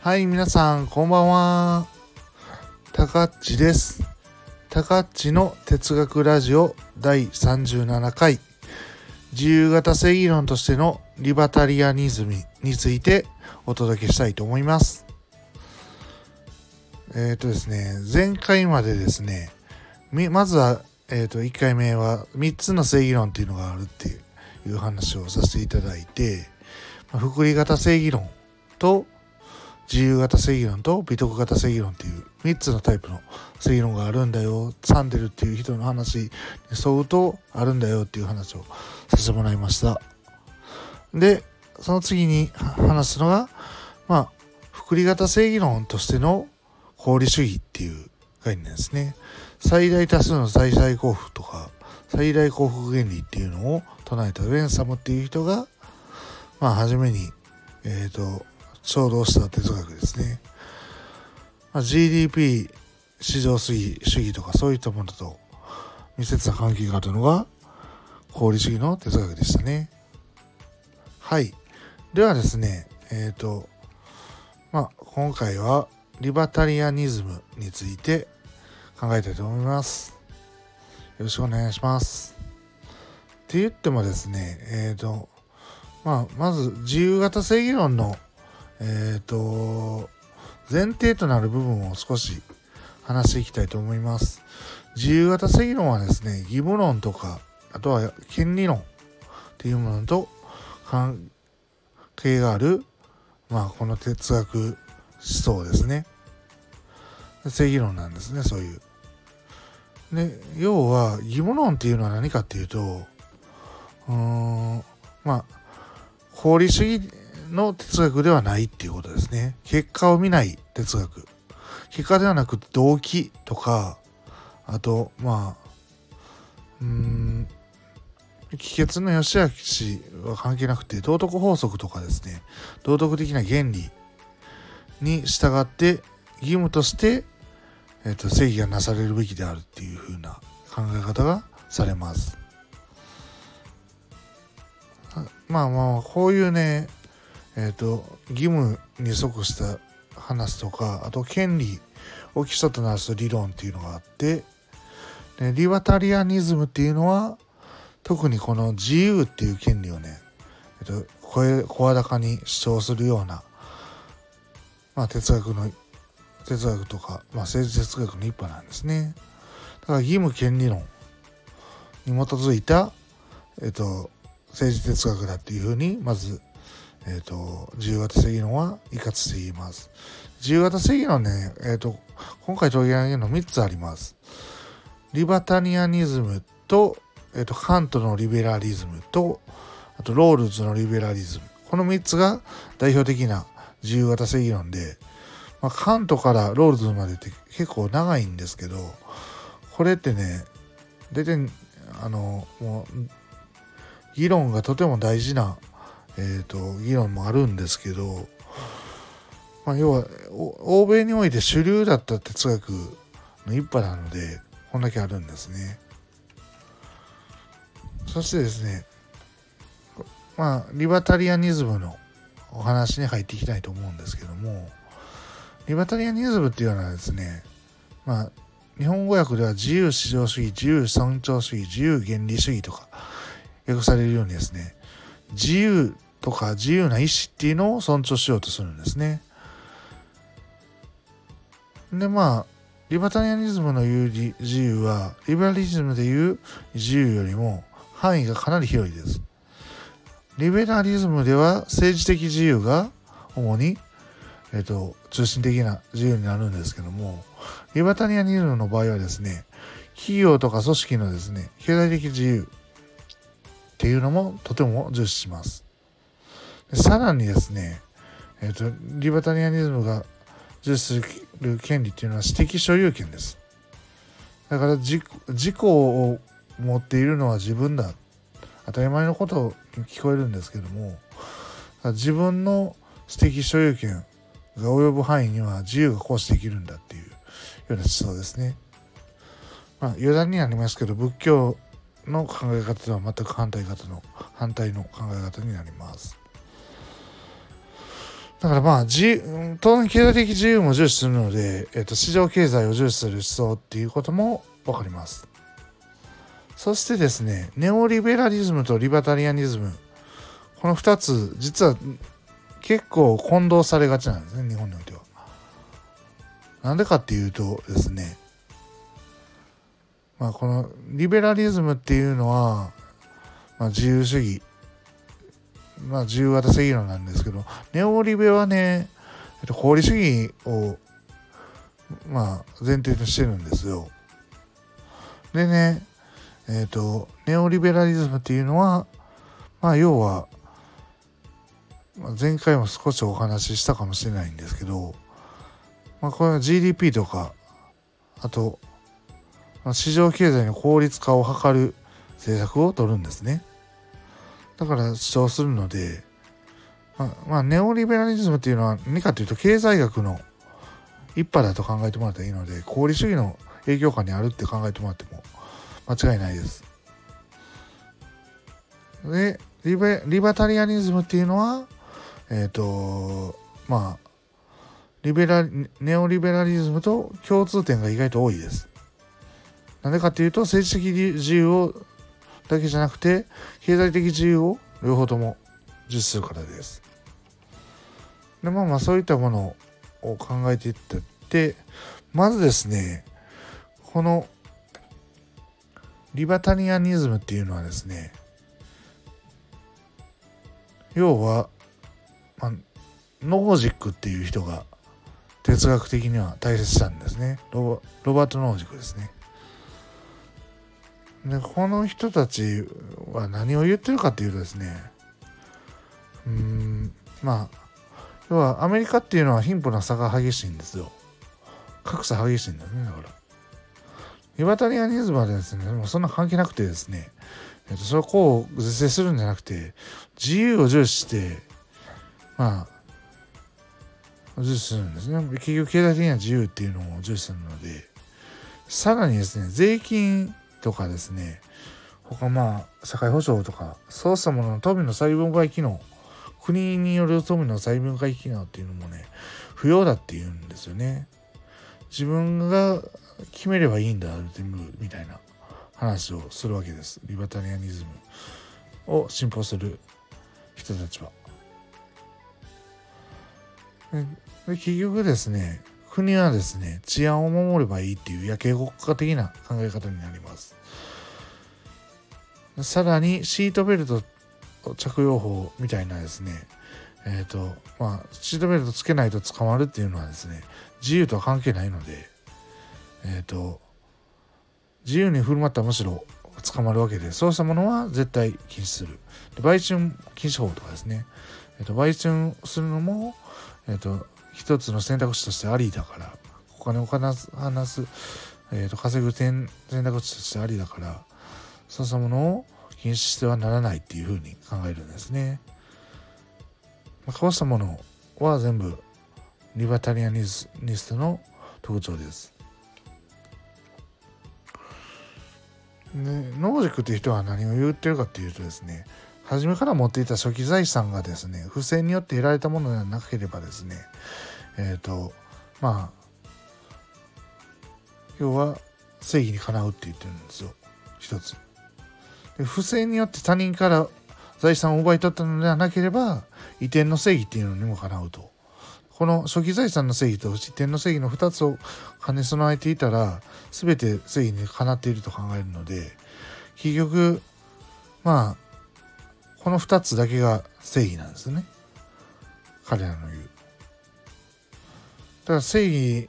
はい、皆さん、こんばんは。たかっちです。たかっちの哲学ラジオ第37回。自由型正義論としてのリバタリアニズムについてお届けしたいと思います。えっ、ー、とですね、前回までですね、まずは、えっ、ー、と、1回目は3つの正義論っていうのがあるっていういう話をさせていただいて、ま複利型正義論と自由型正義論と美徳型正義論っていう3つのタイプの正義論があるんだよ。サンデルっていう人の話に沿うとあるんだよっていう話をさせてもらいました。で、その次に話すのが、まあ、複利型正義論としての功利主義っていう概念ですね。最大多数の最大幸福とか、最大幸福原理っていうのを唱えたウェンサムっていう人が、まあ、初めに、えっ、ー、と、衝動した哲学ですね。まあ、GDP 市場主義主義とかそういったものと密接な関係があるのが功利主義の哲学でしたね。はい。ではですね、えっ、ー、と、まあ、今回はリバタリアニズムについて考えたいと思います。よろしくお願いします。って言ってもですね、えっ、ー、と、まあ、まず自由型正義論のえっ、ー、と、前提となる部分を少し話していきたいと思います。自由型正義論はですね、義務論とか、あとは権利論っていうものと関係がある、まあ、この哲学思想ですね。正義論なんですね、そういう。で、要は、義務論っていうのは何かっていうと、うーん、まあ、法理主義の哲学ではないっていうことですね。結果を見ない哲学。結果ではなく動機とか、あと、まあ、うん、帰結の義明氏は関係なくて、道徳法則とかですね、道徳的な原理に従って義務として、えっ、ー、と、正義がなされるべきであるっていうふうな考え方がされます。まあまあ、こういうね、えっ、ー、と、義務に即した話とか、あと権利を基礎となす理論っていうのがあって、でリバタリアニズムっていうのは、特にこの自由っていう権利をね、えっ、ー、と、声、声高に主張するような、まあ哲学の、哲学とか、まあ政治哲学の一派なんですね。だから義務権利論に基づいた、えっ、と、政治哲学だっていうふうに、まずえっ、と、自由型正義論は以下して言います。自由型正義論ね、えっ、と、今回取り上げるの3つあります。リバタリアニズムと、えっ、と、カントのリベラリズムと、あと、ロールズのリベラリズム。この3つが代表的な自由型正義論で、まあ、カントからロールズまでって結構長いんですけど、これってね、大体、あの、もう、議論がとても大事なえーと、議論もあるんですけど、まあ、要は欧米において主流だった哲学の一派なのでこんだけあるんですね。そしてですねまあリバタリアニズムのお話に入っていきたいと思うんですけどもリバタリアニズムっていうのはですねまあ日本語訳では自由市場主義自由尊重主義自由原理主義とか訳されるようにですね自由とか自由な意志っていうのを尊重しようとするんですね。でまあリバタリアニズムの言う自由はリベラリズムでいう自由よりも範囲がかなり広いです。リベラリズムでは政治的自由が主に、えーと、中心的な自由になるんですけどもリバタリアニズムの場合はですね企業とか組織のですね経済的自由っていうのもとても重視します。さらにですね、えっ、と、リバタリアニズムが重視する権利っていうのは私的所有権です。だから自己を持っているのは自分だ。当たり前のことに聞こえるんですけども、自分の私的所有権が及ぶ範囲には自由が行使できるんだっていうような思想ですね。まあ余談になりますけど、仏教の考え方とは全く反対方の反対の考え方になります。だからまあ自当然経済的自由も重視するので、えー、と市場経済を重視する思想っていうことも分かります。そしてですねネオリベラリズムとリバタリアニズム。この2つ実は結構混同されがちなんですね日本においてはなんでかっていうとですねまあこのリベラリズムっていうのは、まあ、自由主義まあ、自由型正義論なんですけど、ネオリベはね、えっと、功利主義を、まあ、前提としてるんですよ。でね、えっ、と、ネオリベラリズムっていうのは、まあ、要は、前回も少しお話ししたかもしれないんですけど、まあ、これは GDP とか、あと、まあ、市場経済の効率化を図る政策を取るんですね。だから主張するので、まあ、まあ、ネオリベラリズムっていうのは何かというと経済学の一派だと考えてもらったらいいので功利主義の影響下にあるって考えてもらっても間違いないです。でリベリバタリアニズムっていうのはえっ、ー、とまあリベラネオリベラリズムと共通点が意外と多いです。なんでかっていうと政治的自由をだけじゃなくて経済的自由を両方とも重視するからです。でまあまあそういったものを考えていってまずですねこのリバタリアニズムっていうのはですね要は、まあ、ノージックっていう人が哲学的には大切なんですね。ロバート・ノージックですね。でこの人たちは何を言ってるかっていうとですねうんまあ要はアメリカっていうのは貧富の差が激しいんですよ。格差激しいんだよねだから。リバタリアニズムはですねもうそんな関係なくてですね、えっと、それをこう是正するんじゃなくて自由を重視してまあ重視するんですね。結局経済的には自由っていうのを重視するのでさらにですね税金とかですね他まあ社会保障とかそうしたものの富の再分配機能国による富の再分配機能っていうのもね不要だっていうんですよね。自分が決めればいいんだみたいな話をするわけです。リバタリアニズムを信奉する人たちは。で結局ですね国はですね治安を守ればいいっていう夜景国家的な考え方になります。さらにシートベルト着用法みたいなですねえっ、ー、とまあシートベルトつけないと捕まるっていうのはですね自由とは関係ないのでえっ、ー、と自由に振る舞ったらむしろ捕まるわけでそうしたものは絶対禁止する。売春禁止法とかですね、えーと、売春するのも、えーと一つの選択肢としてありだからお金を話す話す、えーと、稼ぐ選択肢としてありだからそうしたものを禁止してはならないっていうふうに考えるんですね。まあ、こうしたものは全部リバタリアニストの特徴です。でノージックっていう人は何を言ってるかっていうとですね初めから持っていた初期財産がですね不正によって得られたものではなければですねえっ、ー、とまあ要は正義にかなうって言ってるんですよ。一つ。で不正によって他人から財産を奪い取ったのではなければ移転の正義っていうのにもかなうと。この初期財産の正義と移転の正義の2つを兼ね備えていたら全て正義にかなっていると考えるので結局まあこの2つだけが正義なんですね。彼らの言う。だから正義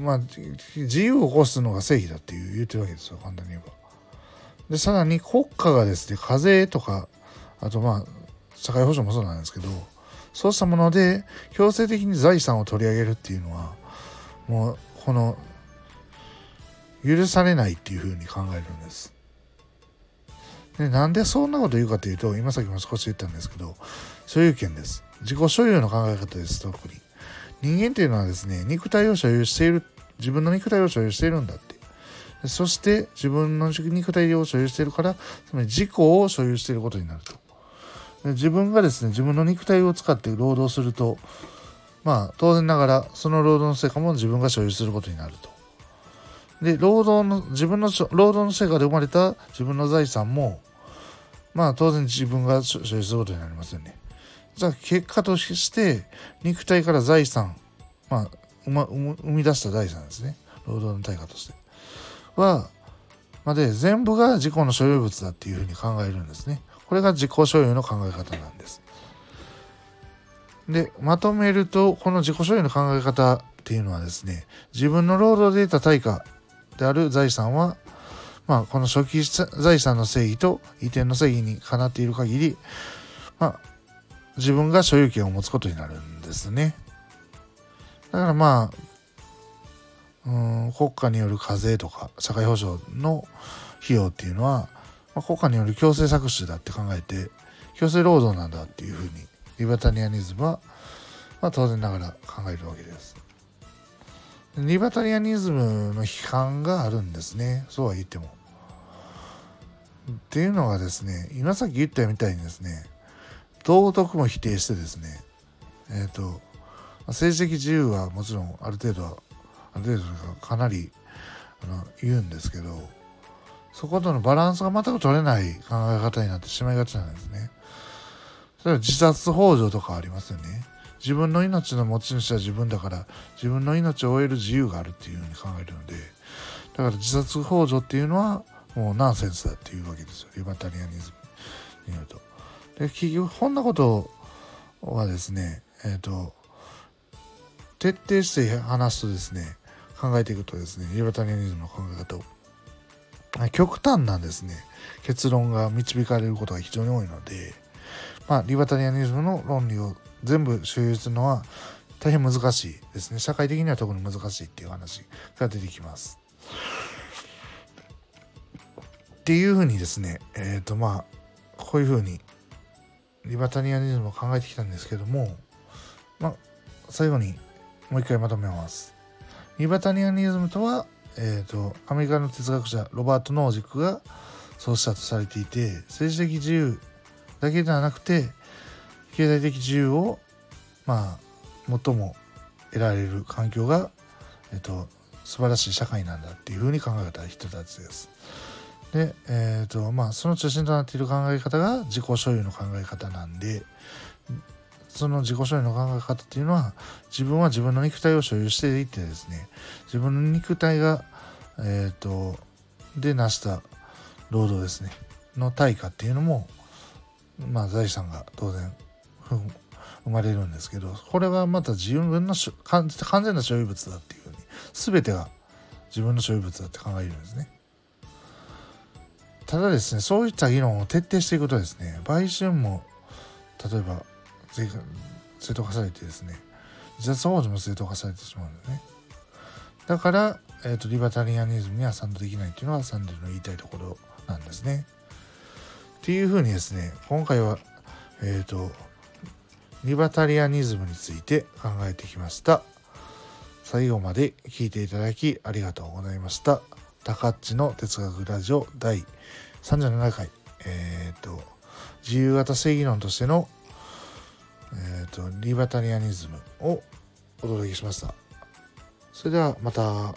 まあ自由を起こすのが正義だっていう言ってるわけですよ簡単に言えば。でさらに国家がですね課税とかあとまあ社会保障もそうなんですけどそうしたもので強制的に財産を取り上げるっていうのはもうこの許されないっていうふうに考えるんです。でなんでそんなこと言うかというと今さっきも少し言ったんですけど所有権です。自己所有の考え方です特に。人間っていうのはですね肉体を所有している自分の肉体を所有しているんだって。そして自分の肉体を所有しているからつまり自己を所有していることになると。自分がですね自分の肉体を使って労働するとまあ当然ながらその労働の成果も自分が所有することになると。で労働の自分の労働の成果で生まれた自分の財産もまあ当然自分が所有することになりますよね。じゃあ結果として肉体から財産まあ生み出した財産ですね。労働の対価として。はまで全部が自己の所有物だっていうふうに考えるんですね。これが自己所有の考え方なんです。でまとめるとこの自己所有の考え方っていうのはですね自分の労働で得た対価である財産はまあこの初期財産の正義と移転の正義にかなっている限りまあ自分が所有権を持つことになるんですねだからまあうん国家による課税とか社会保障の費用っていうのは、まあ、国家による強制搾取だって考えて強制労働なんだっていうふうにリバタリアニズムは、まあ、当然ながら考えるわけです。リバタリアニズムの批判があるんですねそうは言っても。っていうのがですね今さっき言ったみたいにですね道徳も否定してですねえっ、ー、と政治的自由はもちろんある程度はある程度かなりあの言うんですけどそことのバランスが全く取れない考え方になってしまいがちなんですね。例えば自殺幇助とかありますよね。自分の命の持ち主は自分だから自分の命を終える自由があるっていうふうに考えるのでだから自殺幇助っていうのはもうナンセンスだっていうわけですよリバタリアニズムによると。で結局こんなことはですねえっ、ー、と徹底して話すとですね考えていくとですねリバタリアニズムの考え方を極端なですね結論が導かれることが非常に多いので、まあ、リバタリアニズムの論理を全部所有するのは大変難しいですね社会的には特に難しいっていう話が出てきます。っていうふうにですねえっ、ー、とまあこういうふうにリバタリアニズムを考えてきたんですけどもまあ最後にもう一回まとめます。リバタリアニズムとは、えーと、アメリカの哲学者ロバート・ノージックがそうしたとされていて政治的自由だけではなくて経済的自由をまあ最も得られる環境が、えーと、素晴らしい社会なんだっていうふうに考えた人たちです。で、えーとまあ、その中心となっている考え方が自己所有の考え方なんでその自己所有の考え方っていうのは自分は自分の肉体を所有していてですね自分の肉体がえっ、ー、とで成した労働ですねの対価っていうのもまあ財産が当然生まれるんですけどこれはまた自分の完全な所有物だっていうふうに全てが自分の所有物だって考えるんですね。ただですねそういった議論を徹底していくとですね売春も例えば正当化されてですね自殺幇助も正当化されてしまうんですねだから、えーと、リバタリアニズムには賛同できないっていうのはサンデルの言いたいところなんですねっていうふうにですね今回はえっ、ー、とリバタリアニズムについて考えてきました最後まで聞いていただきありがとうございました高っちの哲学ラジオ第37回えっ、ー、と自由型正義論としてのえっ、ー、と、リバタリアニズムをお届けしました。それではまた。